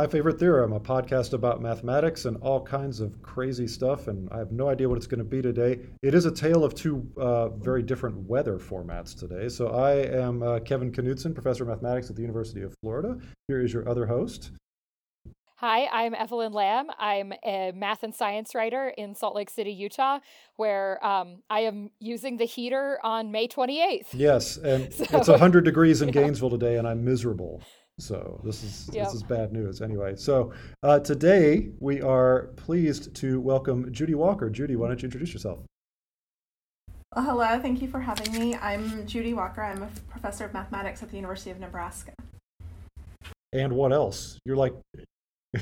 My Favorite Theorem, a podcast about mathematics and all kinds of crazy stuff. And I have no idea what it's going to be today. It is a tale of two uh, very different weather formats today. So I am uh, Kevin Knudson, professor of mathematics at the University of Florida. Here is your other host. Hi, I'm Evelyn Lamb. I'm a math and science writer in Salt Lake City, Utah, where um, I am using the heater on May 28th. Yes, and so, it's 100 degrees in yeah. Gainesville today, and I'm miserable. So this is yep. this is bad news. Anyway, so uh, today we are pleased to welcome Judy Walker. Judy, why don't you introduce yourself? Well, hello. Thank you for having me. I'm Judy Walker. I'm a professor of mathematics at the University of Nebraska. And what else? You're like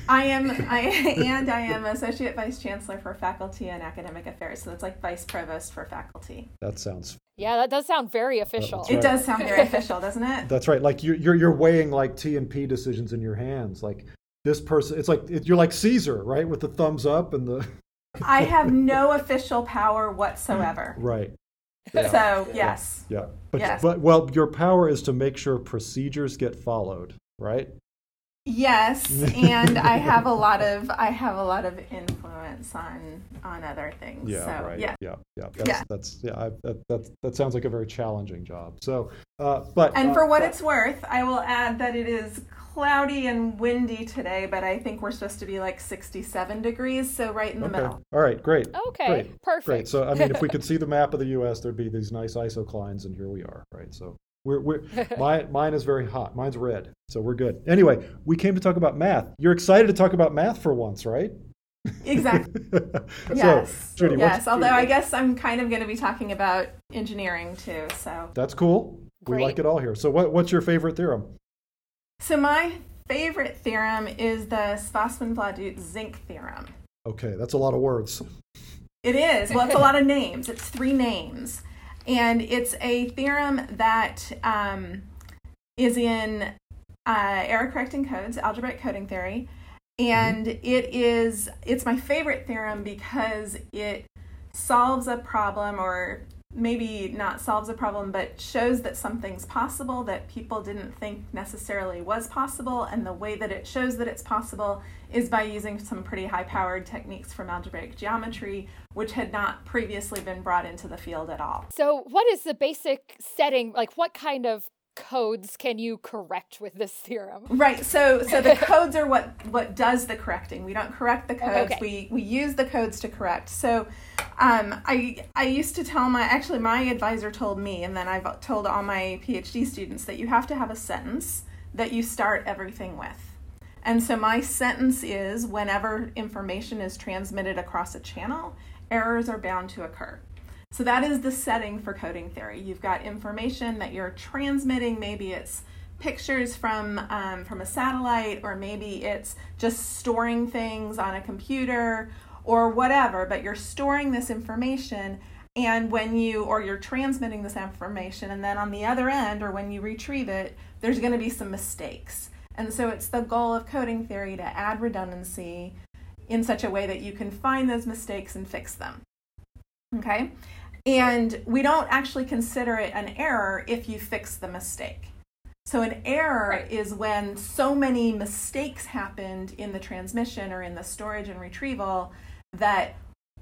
I am I and I am associate vice chancellor for faculty and academic affairs. So it's like vice provost for faculty. That sounds Yeah, that does sound very official. Right. It does sound very official, doesn't it? That's right. Like you're you're, you're weighing like T and P decisions in your hands. Like this person it's like it, you're like Caesar, right? With the thumbs up and the I have no official power whatsoever. Right. Yeah. So yes. Yeah. But, yes. but well, your power is to make sure procedures get followed, right? Yes, and I have a lot of I have a lot of influence on on other things. Yeah, so, right. Yeah, yeah, yeah. That's, yeah. That's yeah. I, that, that that sounds like a very challenging job. So, uh, but and uh, for what but, it's worth, I will add that it is cloudy and windy today, but I think we're supposed to be like 67 degrees, so right in the okay. middle. All right, great. Okay, great. perfect. Great. So, I mean, if we could see the map of the U.S., there'd be these nice isoclines, and here we are, right? So, we're, we're, my, mine is very hot. Mine's red, so we're good. Anyway, we came to talk about math. You're excited to talk about math for once, right? Exactly. yes. Judy, yes. Although I guess I'm kind of going to be talking about engineering too. So that's cool. Great. We like it all here. So, what, what's your favorite theorem? So my favorite theorem is the Tsfasman-Vladut-Zink theorem. Okay, that's a lot of words. It is. Well, it's a lot of names. It's three names. And it's a theorem that um, is in uh, error correcting codes, algebraic coding theory. And mm-hmm. it is, it's my favorite theorem because it solves a problem or maybe not solves a problem, but shows that something's possible that people didn't think necessarily was possible. And the way that it shows that it's possible is by using some pretty high powered techniques from algebraic geometry, which had not previously been brought into the field at all. So, what is the basic setting? Like, what kind of codes can you correct with this theorem? Right. So so the codes are what what does the correcting. We don't correct the codes. Okay. We we use the codes to correct. So um, I I used to tell my actually my advisor told me, and then I've told all my PhD students that you have to have a sentence that you start everything with. And so my sentence is whenever information is transmitted across a channel, errors are bound to occur. So that is the setting for coding theory. You've got information that you're transmitting. Maybe it's pictures from um, from a satellite, or maybe it's just storing things on a computer, or whatever. But you're storing this information, and when you or you're transmitting this information, and then on the other end, or when you retrieve it, there's going to be some mistakes. And so it's the goal of coding theory to add redundancy in such a way that you can find those mistakes and fix them. Okay? And we don't actually consider it an error if you fix the mistake. So, an error right. is when so many mistakes happened in the transmission or in the storage and retrieval that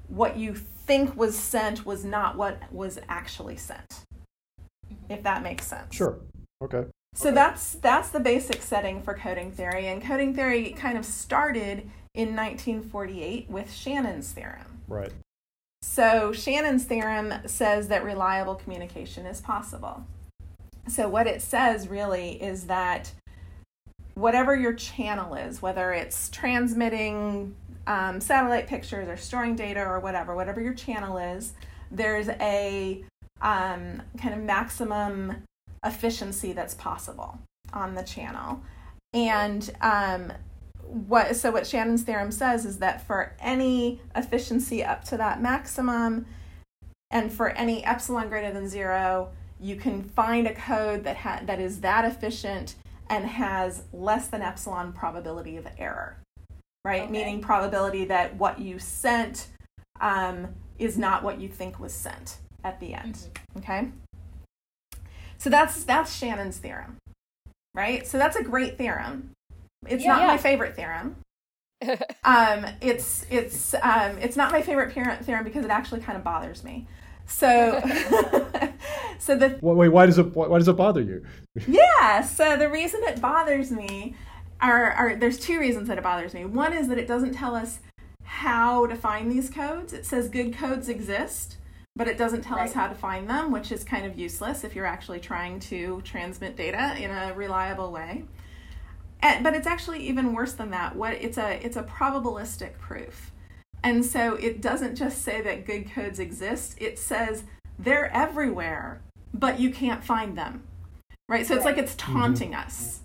what you think was sent was not what was actually sent. Mm-hmm. If that makes sense. Sure. Okay. So okay. that's that's the basic setting for coding theory and coding theory kind of started in 1948 with Shannon's theorem. Right. So, Shannon's theorem says that reliable communication is possible. So, what it says really is that whatever your channel is, whether it's transmitting um, satellite pictures or storing data or whatever, whatever your channel is, there's a um, kind of maximum efficiency that's possible on the channel. And um, what so what Shannon's theorem says is that for any efficiency up to that maximum and for any epsilon greater than 0 you can find a code that ha- that is that efficient and has less than epsilon probability of error right okay. meaning probability that what you sent um, is not what you think was sent at the end mm-hmm. okay so that's that's shannon's theorem right so that's a great theorem It's yeah. not my favorite theorem. um, it's it's um, it's not my favorite theorem because it actually kind of bothers me. So, so the wait, why does it why does it bother you? yeah, so the reason it bothers me are, are there's two reasons that it bothers me. One is that it doesn't tell us how to find these codes. It says good codes exist, but it doesn't tell right. us how to find them, which is kind of useless if you're actually trying to transmit data in a reliable way. And, but it's actually even worse than that. What it's a it's a probabilistic proof. And so it doesn't just say that good codes exist, it says they're everywhere, but you can't find them. Right? So right. it's like it's taunting mm-hmm. us.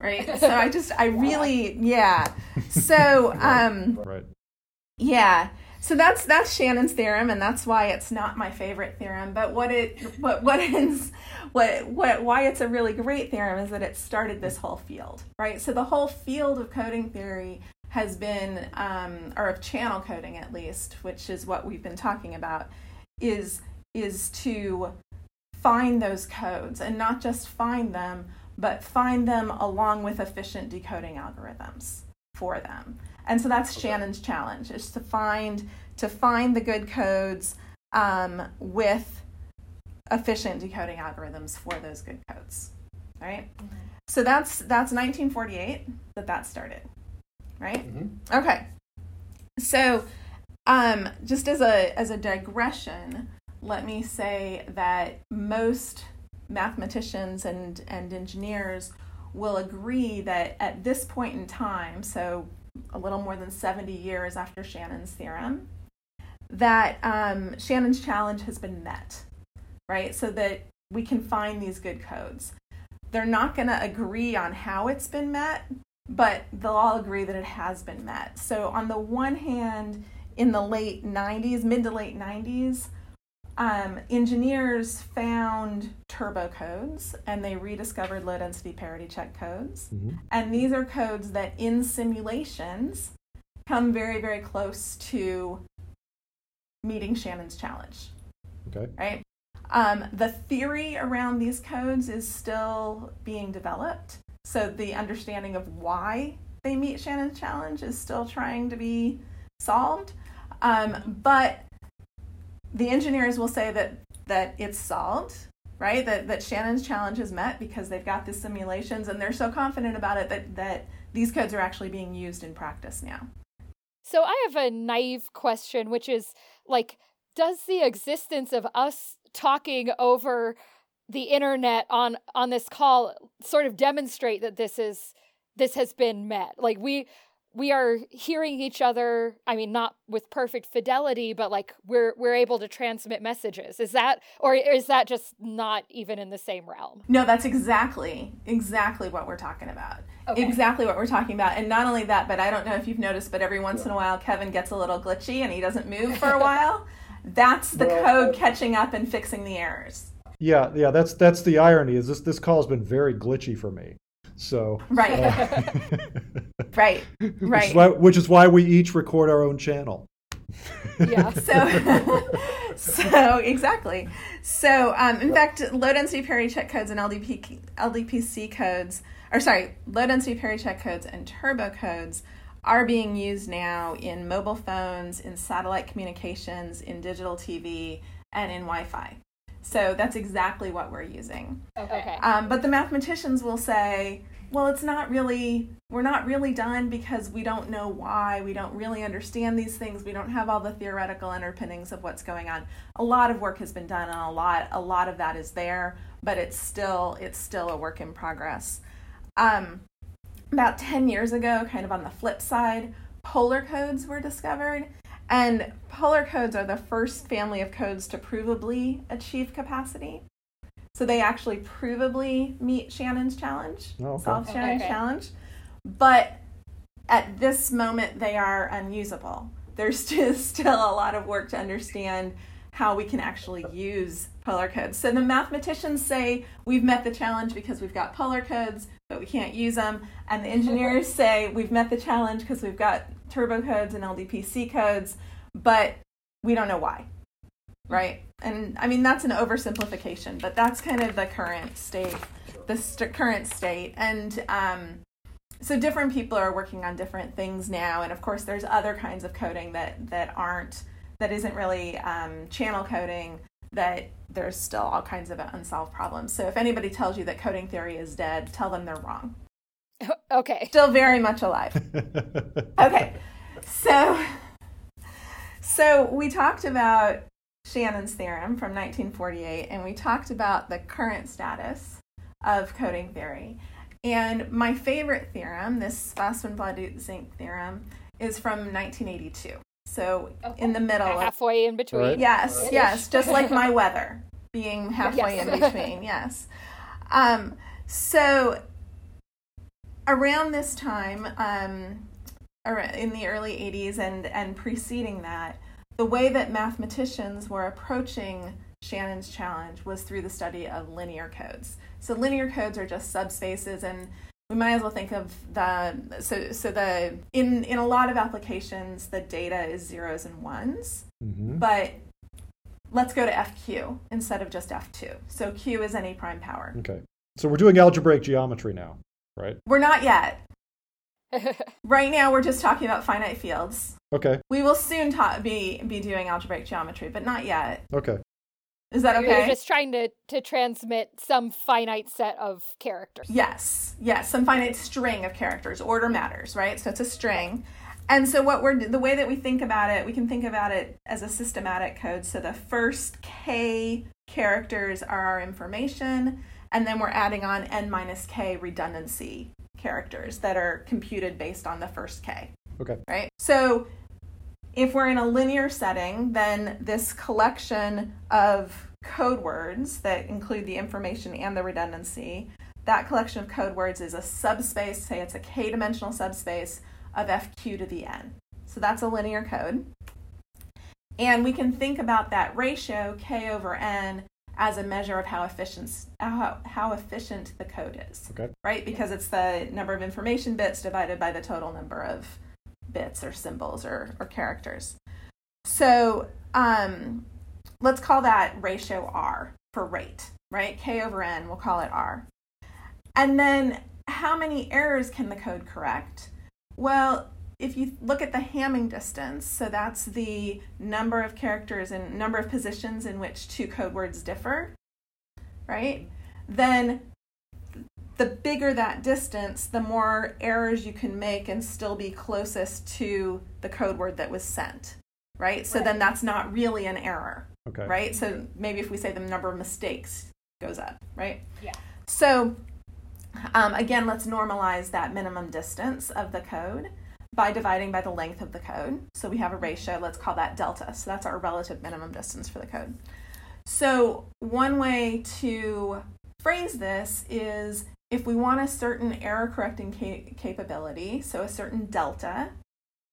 Right? So I just I really yeah. So um right. Yeah. So that's that's Shannon's theorem, and that's why it's not my favorite theorem. But what it what what is what what why it's a really great theorem is that it started this whole field, right? So the whole field of coding theory has been, um, or of channel coding at least, which is what we've been talking about, is is to find those codes and not just find them, but find them along with efficient decoding algorithms for them. And so that's okay. Shannon's challenge: is to find to find the good codes um, with efficient decoding algorithms for those good codes. Right. Mm-hmm. So that's that's 1948 that that started right? Mm-hmm. Okay. So, um, just as a as a digression, let me say that most mathematicians and and engineers will agree that at this point in time, so a little more than 70 years after Shannon's theorem, that um, Shannon's challenge has been met, right? So that we can find these good codes. They're not going to agree on how it's been met, but they'll all agree that it has been met. So, on the one hand, in the late 90s, mid to late 90s, um, engineers found turbo codes and they rediscovered low density parity check codes. Mm-hmm. And these are codes that in simulations come very, very close to meeting Shannon's challenge. Okay. Right? Um, the theory around these codes is still being developed. So the understanding of why they meet Shannon's challenge is still trying to be solved. Um, but the engineers will say that that it's solved, right? That that Shannon's challenge is met because they've got the simulations and they're so confident about it that that these codes are actually being used in practice now. So I have a naive question, which is like, does the existence of us talking over the internet on on this call sort of demonstrate that this is this has been met like we we are hearing each other i mean not with perfect fidelity but like we're we're able to transmit messages is that or is that just not even in the same realm no that's exactly exactly what we're talking about okay. exactly what we're talking about and not only that but i don't know if you've noticed but every once in a while kevin gets a little glitchy and he doesn't move for a while that's the code catching up and fixing the errors yeah, yeah, that's that's the irony. Is this this call has been very glitchy for me. So right, uh, right, right. Which is, why, which is why we each record our own channel. yeah. So, so exactly. So, um, in fact, low density parity check codes and LDP, LDPC codes, or sorry, low density parity check codes and turbo codes are being used now in mobile phones, in satellite communications, in digital TV, and in Wi Fi. So that's exactly what we're using. Okay. Um, but the mathematicians will say, well, it's not really, we're not really done because we don't know why. We don't really understand these things. We don't have all the theoretical underpinnings of what's going on. A lot of work has been done, and a lot, a lot of that is there, but it's still, it's still a work in progress. Um, about 10 years ago, kind of on the flip side, polar codes were discovered and polar codes are the first family of codes to provably achieve capacity. So they actually provably meet Shannon's challenge, oh, okay. solve Shannon's okay. challenge. But at this moment, they are unusable. There's just still a lot of work to understand how we can actually use polar codes. So the mathematicians say we've met the challenge because we've got polar codes, but we can't use them. And the engineers say we've met the challenge because we've got turbo codes and LDPC codes, but we don't know why. Right? And I mean, that's an oversimplification, but that's kind of the current state, the st- current state. And um, so different people are working on different things now, and of course, there's other kinds of coding that that aren't that isn't really um, channel coding. That there's still all kinds of unsolved problems. So if anybody tells you that coding theory is dead, tell them they're wrong. Okay. Still very much alive. okay. So so we talked about Shannon's theorem from 1948 and we talked about the current status of coding theory. And my favorite theorem, this Tsfasman-Vladut-Zink theorem, is from 1982. So okay. in the middle, halfway in between. Right. Yes, yes, just like my weather being halfway yes. in between. Yes. Um, so around this time, um, in the early 80s and and preceding that, the way that mathematicians were approaching Shannon's challenge was through the study of linear codes. So linear codes are just subspaces and we might as well think of the so so the in in a lot of applications the data is zeros and ones mm-hmm. but let's go to fq instead of just f2 so q is any prime power okay so we're doing algebraic geometry now right we're not yet right now we're just talking about finite fields okay we will soon ta- be be doing algebraic geometry but not yet okay is that okay? You're just trying to to transmit some finite set of characters. Yes, yes, some finite string of characters. Order matters, right? So it's a string. And so what we're the way that we think about it, we can think about it as a systematic code. So the first k characters are our information, and then we're adding on n minus k redundancy characters that are computed based on the first k. Okay. Right? So if we're in a linear setting, then this collection of code words that include the information and the redundancy, that collection of code words is a subspace, say it's a k dimensional subspace of fq to the n. So that's a linear code. And we can think about that ratio, k over n, as a measure of how efficient, how, how efficient the code is. Okay. Right? Because it's the number of information bits divided by the total number of bits or symbols or, or characters. So um, let's call that ratio R for rate, right? K over N, we'll call it R. And then how many errors can the code correct? Well, if you look at the Hamming distance, so that's the number of characters and number of positions in which two code words differ, right? Then the bigger that distance, the more errors you can make and still be closest to the code word that was sent, right? So right. then that's not really an error, okay. right? So maybe if we say the number of mistakes goes up, right? Yeah. So um, again, let's normalize that minimum distance of the code by dividing by the length of the code. So we have a ratio, let's call that delta. So that's our relative minimum distance for the code. So one way to phrase this is if we want a certain error correcting ca- capability, so a certain delta,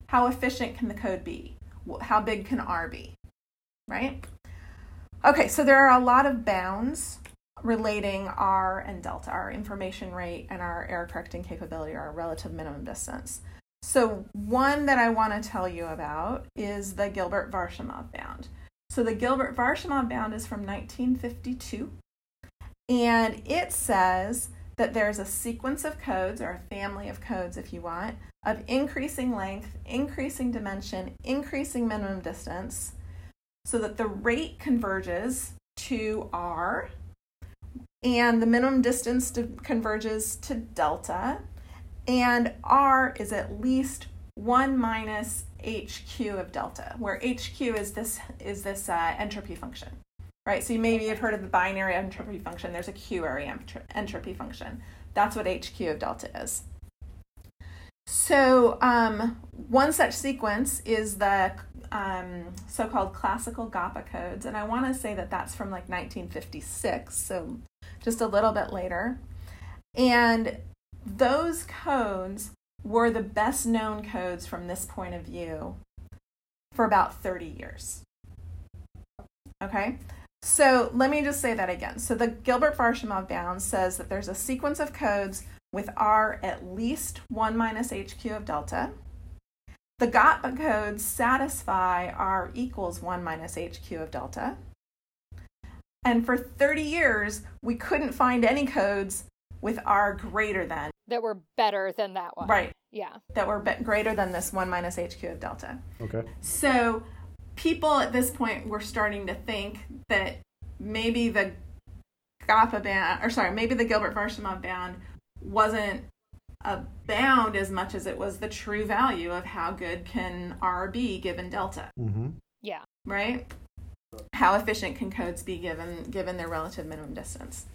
how efficient can the code be? How big can R be? Right? Okay, so there are a lot of bounds relating R and delta, our information rate and our error correcting capability, our relative minimum distance. So, one that I want to tell you about is the Gilbert Varshamov bound. So, the Gilbert Varshamov bound is from 1952, and it says that there's a sequence of codes, or a family of codes if you want, of increasing length, increasing dimension, increasing minimum distance, so that the rate converges to R, and the minimum distance converges to delta, and R is at least 1 minus HQ of delta, where HQ is this, is this uh, entropy function right? So you maybe have heard of the binary entropy function. There's a q-ary entropy function. That's what HQ of delta is. So um, one such sequence is the um, so-called classical Goppa codes, and I want to say that that's from like 1956, so just a little bit later. And those codes were the best known codes from this point of view for about 30 years. Okay, so let me just say that again. So the Gilbert Varshamov bound says that there's a sequence of codes with R at least 1 minus HQ of delta. The Goppa codes satisfy R equals 1 minus HQ of delta. And for 30 years, we couldn't find any codes with r greater than that were better than that one. Right. Yeah. That were be- greater than this 1 minus HQ of delta. Okay. So people at this point were starting to think that maybe the Goppa band, or sorry, maybe the Gilbert-Varshamov band wasn't a bound as much as it was the true value of how good can R be given delta. Mm-hmm. Yeah. Right? How efficient can codes be given given their relative minimum distance?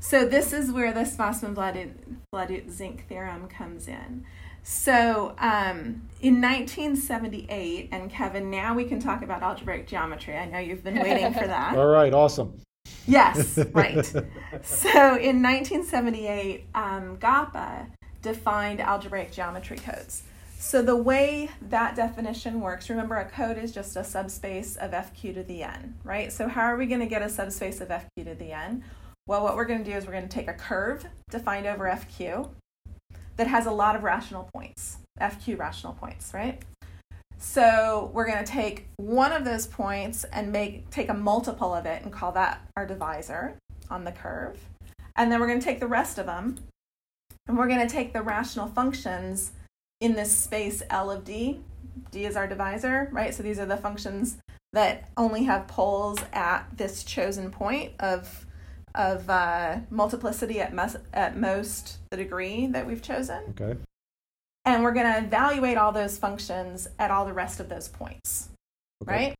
So this is where the Tsfasman-Vladut-Zink theorem comes in. So um, in 1978, and Kevin, now we can talk about algebraic geometry. I know you've been waiting for that. All right, awesome. Yes, right. so in 1978, um, Goppa defined algebraic geometry codes. So the way that definition works, remember a code is just a subspace of fq to the n, right? So how are we going to get a subspace of fq to the n? Well, what we're going to do is we're going to take a curve defined over fq that has a lot of rational points, fq rational points, right? So we're going to take one of those points and make take a multiple of it and call that our divisor on the curve. And then we're going to take the rest of them and we're going to take the rational functions in this space L of d. d is our divisor, right? So these are the functions that only have poles at this chosen point of of uh, multiplicity at, mes- at most the degree that we've chosen. Okay. And we're going to evaluate all those functions at all the rest of those points, okay. right?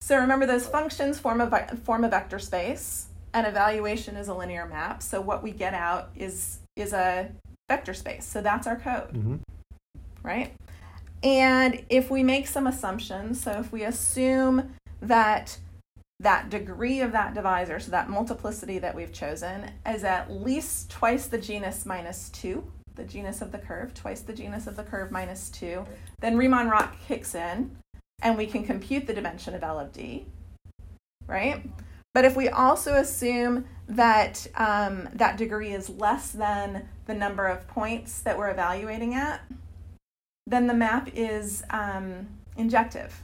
So remember, those functions form a, form a vector space, and evaluation is a linear map. So what we get out is, is a vector space. So that's our code, mm-hmm. right? And if we make some assumptions, so if we assume that that degree of that divisor, so that multiplicity that we've chosen, is at least twice the genus minus 2, the genus of the curve, twice the genus of the curve minus 2. Then Riemann-Roch kicks in, and we can compute the dimension of L of D, right? But if we also assume that um, that degree is less than the number of points that we're evaluating at, then the map is um, injective.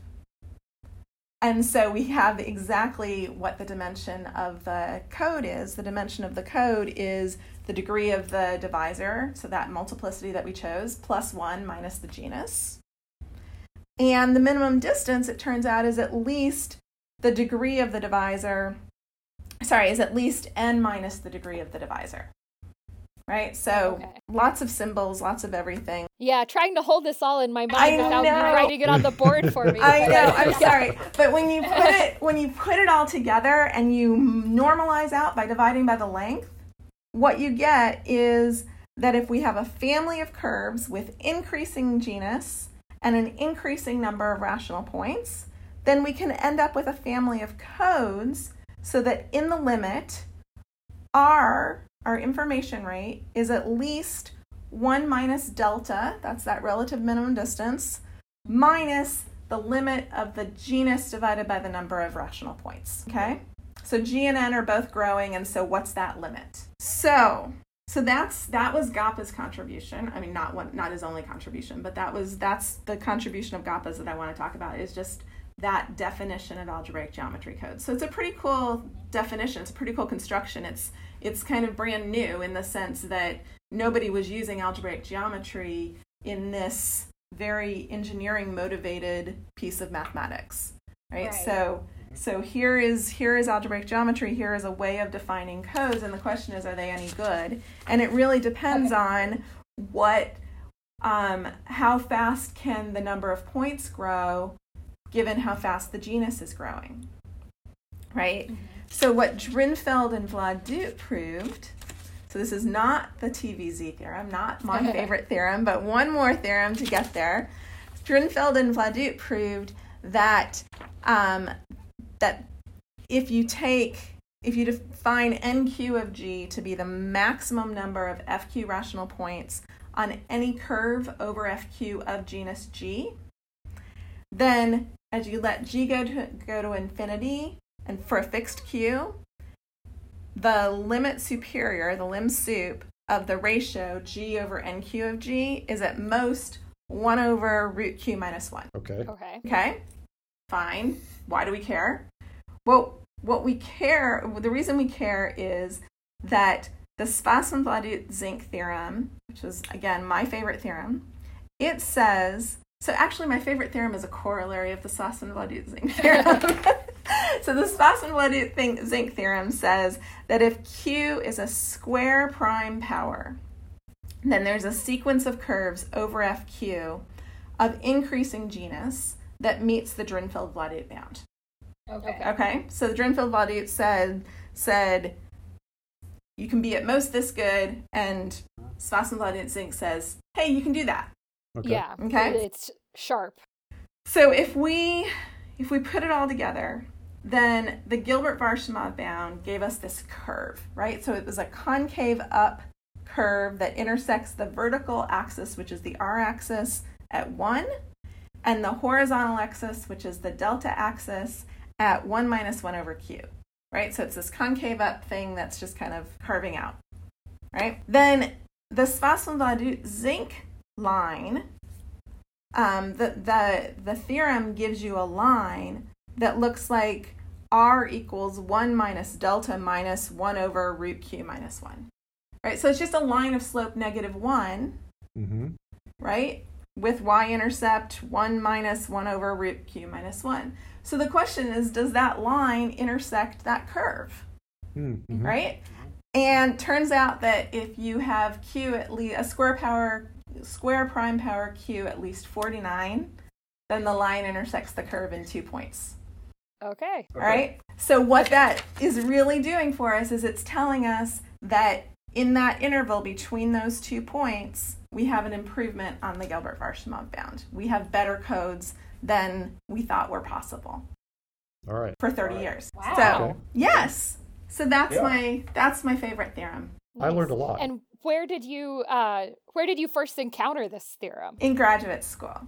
And so we have exactly what the dimension of the code is. The dimension of the code is the degree of the divisor, so that multiplicity that we chose, plus 1 minus the genus. And the minimum distance, it turns out, is at least the degree of the divisor, sorry, is at least n minus the degree of the divisor right? So okay. lots of symbols, lots of everything. Yeah, trying to hold this all in my mind I without know. writing it on the board for me. I know. I'm sorry, but when you put it when you put it all together and you normalize out by dividing by the length, what you get is that if we have a family of curves with increasing genus and an increasing number of rational points, then we can end up with a family of codes so that in the limit R our information rate is at least 1 minus delta, that's that relative minimum distance, minus the limit of the genus divided by the number of rational points. Okay? So G and N are both growing, and so what's that limit? So so that's that was Goppa's contribution. I mean, not one, not his only contribution, but that was that's the contribution of Goppa's that I want to talk about is just that definition of algebraic geometry codes. So it's a pretty cool definition. It's a pretty cool construction. It's it's kind of brand new in the sense that nobody was using algebraic geometry in this very engineering motivated piece of mathematics right? right? so so here is here is algebraic geometry here is a way of defining codes and the question is are they any good and it really depends okay. on what um, how fast can the number of points grow given how fast the genus is growing right mm-hmm. So what Drinfeld and Vladut proved, so this is not the TVZ theorem, not my favorite theorem, but one more theorem to get there. Drinfeld and Vladut proved that um, that if you take if you define nq of g to be the maximum number of fq rational points on any curve over fq of genus g, then as you let g go to, go to infinity, and for a fixed q, the limit superior, the lim sup of the ratio g over nq of g is at most 1 over root q minus 1. Okay. Okay. Okay. Fine. Why do we care? Well, what we care, the reason we care is that the Tsfasman-Vladut-Zink theorem, which is again my favorite theorem, it says so actually my favorite theorem is a corollary of the Tsfasman-Vladut-Zink theorem. so the Tsfasman-Vladut-Zink theorem says that if Q is a square prime power, then there's a sequence of curves over FQ of increasing genus that meets the Drinfeld-Vladut bound. Okay. Okay. So the Drinfeld-Vladut said said you can be at most this good, and Tsfasman-Vladut-Zink says, hey, you can do that. Okay. Yeah. Okay. It's sharp. So if we if we put it all together, then the Gilbert-Varshamov bound gave us this curve, right? So it was a concave up curve that intersects the vertical axis, which is the r-axis at 1, and the horizontal axis, which is the delta axis, at 1 minus 1 over q, right? So it's this concave up thing that's just kind of carving out, right? Then the Tsfasman-Vladut-Zink line, um, the, the, the theorem gives you a line that looks like r equals 1 minus delta minus 1 over root q minus 1. Right? So it's just a line of slope negative 1, Mm-hmm. right? With y-intercept 1 minus 1 over root q minus 1. So the question is, does that line intersect that curve? Mm-hmm. right? And turns out that if you have q at least a square power square prime power q at least 49, then the line intersects the curve in two points. Okay. All right? So what that is really doing for us is it's telling us that in that interval between those two points, we have an improvement on the Gilbert-Varshamov bound. We have better codes than we thought were possible All right. for 30 years. Wow. So, Okay. yes. So that's Yeah. my that's my favorite theorem. I learned a lot. And where did you uh where did you first encounter this theorem? in graduate school.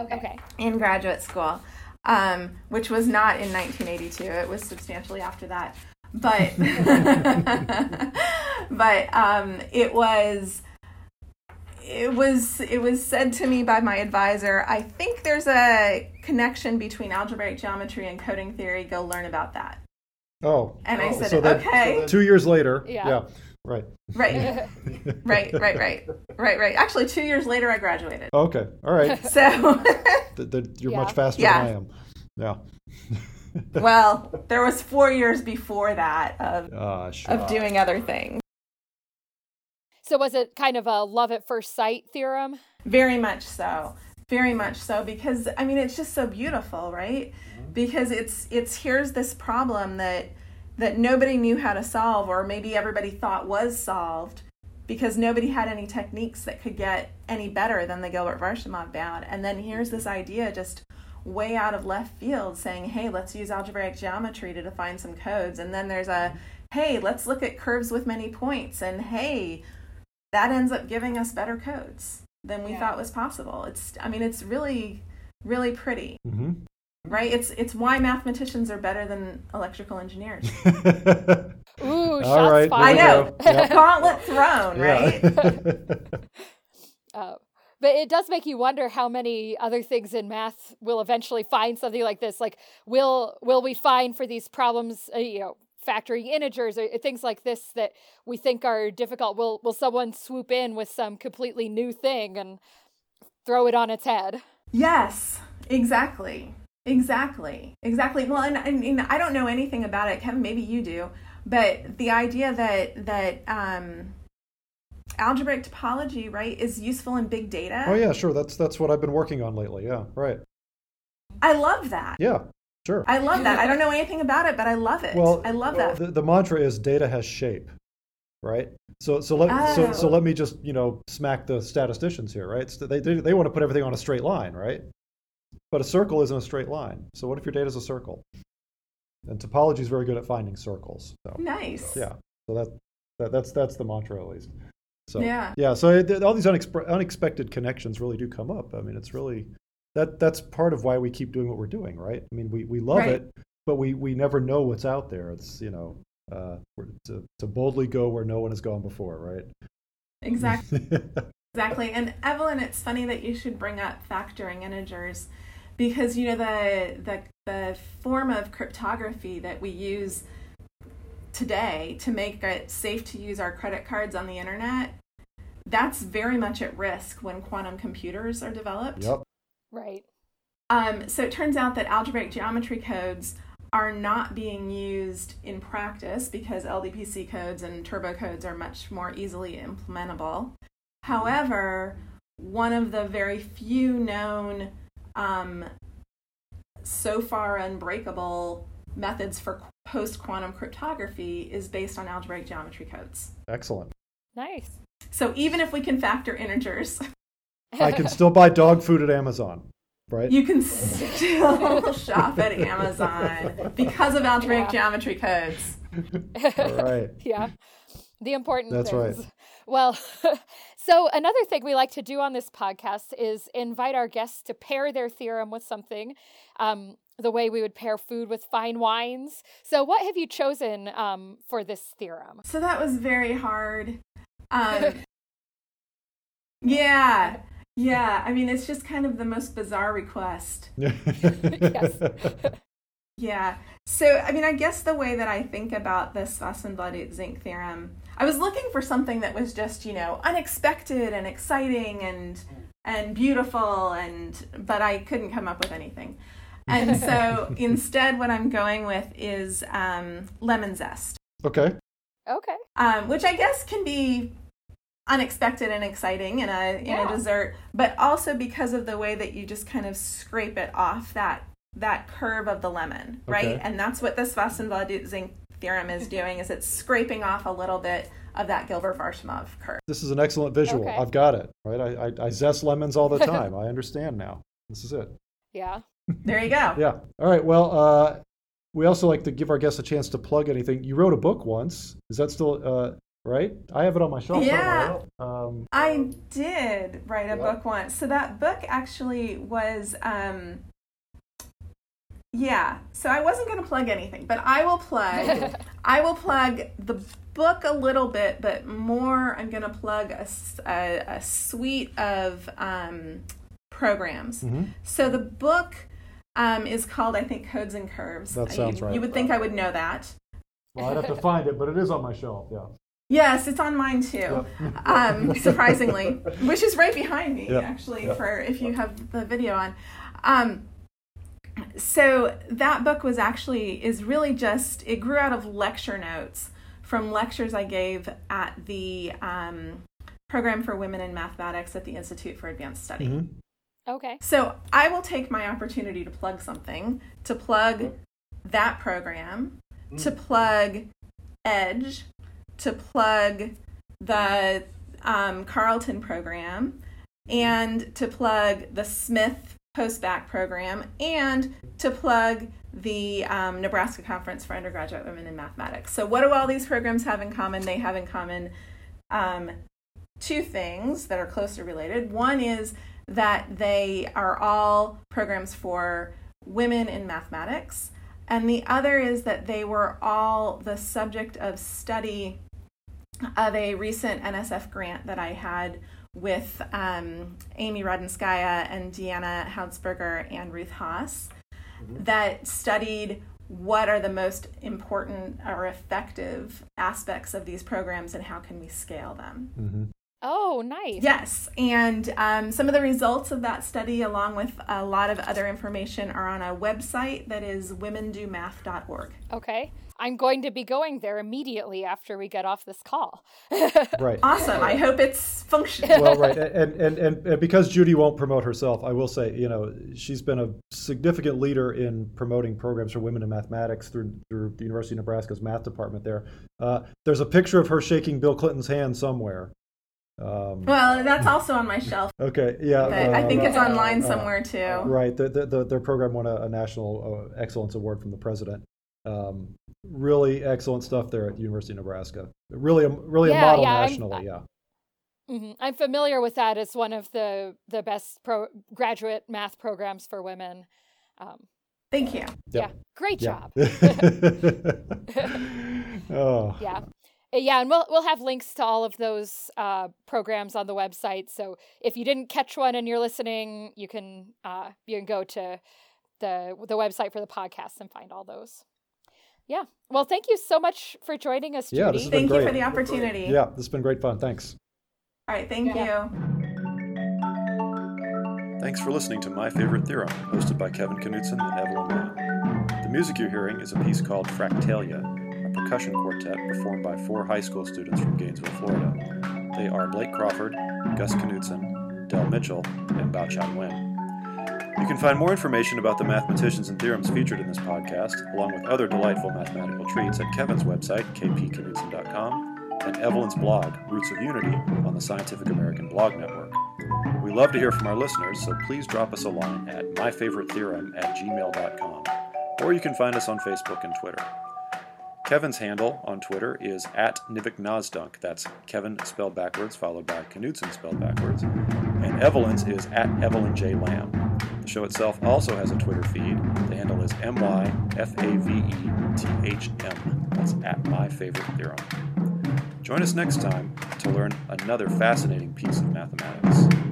Okay. In graduate school, um, which was not in 1982. It was substantially after that, but but um, it was it was it was said to me by my advisor. I think there's a connection between algebraic geometry and coding theory. Go learn about that. Oh. And I Oh, said, so that- okay, Two years later. Yeah. Right. right, right, right, right, right, right. Actually, two years later, I graduated. Okay. All right. So. Th- th- You're Yeah. much faster Yeah. than I am. Yeah. well, there was four years before that of Ah, sure. of doing other things. So was it kind of a love at first sight theorem? Very much so. Very much so because I mean it's just so beautiful, right? Because it's it's here's this problem that that nobody knew how to solve or maybe everybody thought was solved because nobody had any techniques that could get any better than the Gilbert-Varshamov bound. And then here's this idea just way out of left field saying, "Hey, let's use algebraic geometry to define some codes." And then there's a, "Hey, let's look at curves with many points." And hey, that ends up giving us better codes than we Yeah. thought was possible. It's I mean it's really really pretty, hmm right? It's it's why mathematicians are better than electrical engineers. Ooh, shots All right. I fired. there know. we go. Yep. Gauntlet thrown, right? Yeah. Uh, but it does make you wonder how many other things in math will eventually find something like this. Like, will will we find for these problems, uh, you know, factoring integers or things like this that we think are difficult? Will will someone swoop in with some completely new thing and throw it on its head? Yes, exactly. Exactly. Exactly. Well, and, and, and I don't know anything about it. Kevin, maybe you do. But the idea that that um, algebraic topology, right, is useful in big data. oh yeah, sure. That's that's what I've been working on lately. Yeah. Right. I love that. Yeah. Sure. I love that. I don't know anything about it, but I love it. Well, I love that. The, the mantra is data has shape, right? So so let so, so Oh. let me just you know smack the statisticians here, right? So they, they they want to put everything on a straight line, right? But a circle isn't a straight line. So what if your data is a circle? And topology is very good at finding circles. So Nice. yeah, so that, that that's that's the mantra at least. So Yeah. yeah. So it, all these unexpe- unexpected connections really do come up. I mean, it's really that that's part of why we keep doing what we're doing, right? I mean, we, we love Right. it, but we, we never know what's out there. It's you know uh, to to boldly go where no one has gone before, right? Exactly. Exactly. And Evelyn, it's funny that you should bring up factoring integers because you know the the the form of cryptography that we use today to make it safe to use our credit cards on the internet, that's very much at risk when quantum computers are developed. Yep. Right. Um, so it turns out that algebraic geometry codes are not being used in practice because LDPC codes and turbo codes are much more easily implementable. However, one of the very few known um, so far unbreakable methods for post quantum cryptography is based on algebraic geometry codes. Excellent. Nice. So even if we can factor integers, I can still buy dog food at Amazon, right? you can still shop at Amazon because of algebraic Yeah. geometry codes. All right. yeah. The important That's things. right. Well, so another thing we like to do on this podcast is invite our guests to pair their theorem with something, um, the way we would pair food with fine wines. So, what have you chosen um, for this theorem? So that was very hard. Um, yeah, yeah. I mean, it's just kind of the most bizarre request. Yes. Yeah. So, I mean, I guess the way that I think about this Tsfasman-Vladut-Zink theorem, I was looking for something that was just, you know, unexpected and exciting and and beautiful and but I couldn't come up with anything. And so instead what I'm going with is um, lemon zest. okay. Okay. um, which I guess can be unexpected and exciting in a in Yeah. a dessert, but also because of the way that you just kind of scrape it off that that curve of the lemon, right? And that's what this Tsfasman-Vladut-Zink theorem is doing is it's scraping off a little bit of that Gilbert-Varshamov curve. This is an excellent visual. Okay. I've got it. Right. I, I, I zest lemons all the time. I understand now. This is it. Yeah. There you go. Yeah. All right. Well, uh, we also like to give our guests a chance to plug anything. You wrote a book once. Is that still uh, right? I have it on my shelf. Yeah. somewhere. Um, I did write a Yeah. book once. So that book actually was um yeah. So I wasn't going to plug anything, but I will plug I will plug the book a little bit, but more I'm going to plug a a suite of um, programs. mhm. So the book um, is called, I think, Codes and Curves. That sounds you, right. You would think I would know that. Well, I'd have to find it, but it is on my shelf. Yeah. Yes, it's on mine too. Um, surprisingly, which is right behind me, Yeah, actually, yeah. for if you have the video on. Um, so that book was actually is really just it grew out of lecture notes from lectures I gave at the um, program for women in mathematics at the Institute for Advanced Study. Mhm. Okay. So I will take my opportunity to plug something, to plug that program, to plug Edge, to plug the um, Carleton program, and to plug the Smith post-bac program, and to plug the um, Nebraska Conference for Undergraduate Women in Mathematics. So what do all these programs have in common? They have in common um, two things that are closely related. One is that they are all programs for women in mathematics, and the other is that they were all the subject of study of a recent NSF grant that I had with um, Ami Radunskaya and Deanna Haunsperger and Ruth Haas that studied what are the most important or effective aspects of these programs and how can we scale them. Mhm. Oh, nice. Yes, and um, some of the results of that study, along with a lot of other information, are on a website that is womendomath.org. Okay. I'm going to be going there immediately after we get off this call. Right. Awesome. I hope it's functional. well, right, and, and and and because Judy won't promote herself, I will say, you know, she's been a significant leader in promoting programs for women in mathematics through through the University of Nebraska's math department. There, uh, there's a picture of her shaking Bill Clinton's hand somewhere. Um, Well, that's also on my shelf. okay, yeah, But I think uh, it's online uh, somewhere too. Right, the, the, the, their program won a, a national uh, excellence award from the president. Um, really excellent stuff there at the University of Nebraska. Really, a, really Yeah, a model yeah, I'm- nationally. yeah. hmm I'm familiar with that as one of the the best pro- graduate math programs for women. Um, Thank you. Yeah, great Yeah. job. oh, yeah. Yeah, and we'll we'll have links to all of those uh, programs on the website. So if you didn't catch one and you're listening, you can uh, you can go to the the website for the podcast and find all those. Yeah. Well, thank you so much for joining us, Judy. Yeah, this has Thank been you for the opportunity. Yeah, this has been great fun. Thanks. All right, thank Yeah. you. Thanks for listening to My Favorite Theorem, hosted by Kevin Knudson and Evelyn Lamb. The music you're hearing is a piece called Fractalia, a percussion quartet performed by four high school students from Gainesville, Florida. They are Blake Crawford, Gus Knudson, Del Mitchell, and Bao Chan Wen. You can find more information about the mathematicians and theorems featured in this podcast, along with other delightful mathematical treats, at Kevin's website, kpknudson.com, and Evelyn's blog, Roots of Unity, on the Scientific American Blog Network. We love to hear from our listeners, so please drop us a line at myfavoritetheorem at gmail.com, or you can find us on Facebook and Twitter. Kevin's handle on Twitter is at Nivik That's Kevin spelled backwards, followed by Knudson spelled backwards. And Evelyn's is at Evelyn J. Lamb. The show itself also has a Twitter feed. The handle is M-Y-F-A-V-E-T-H-M. That's at My Favorite Theorem. Join us next time to learn another fascinating piece of mathematics.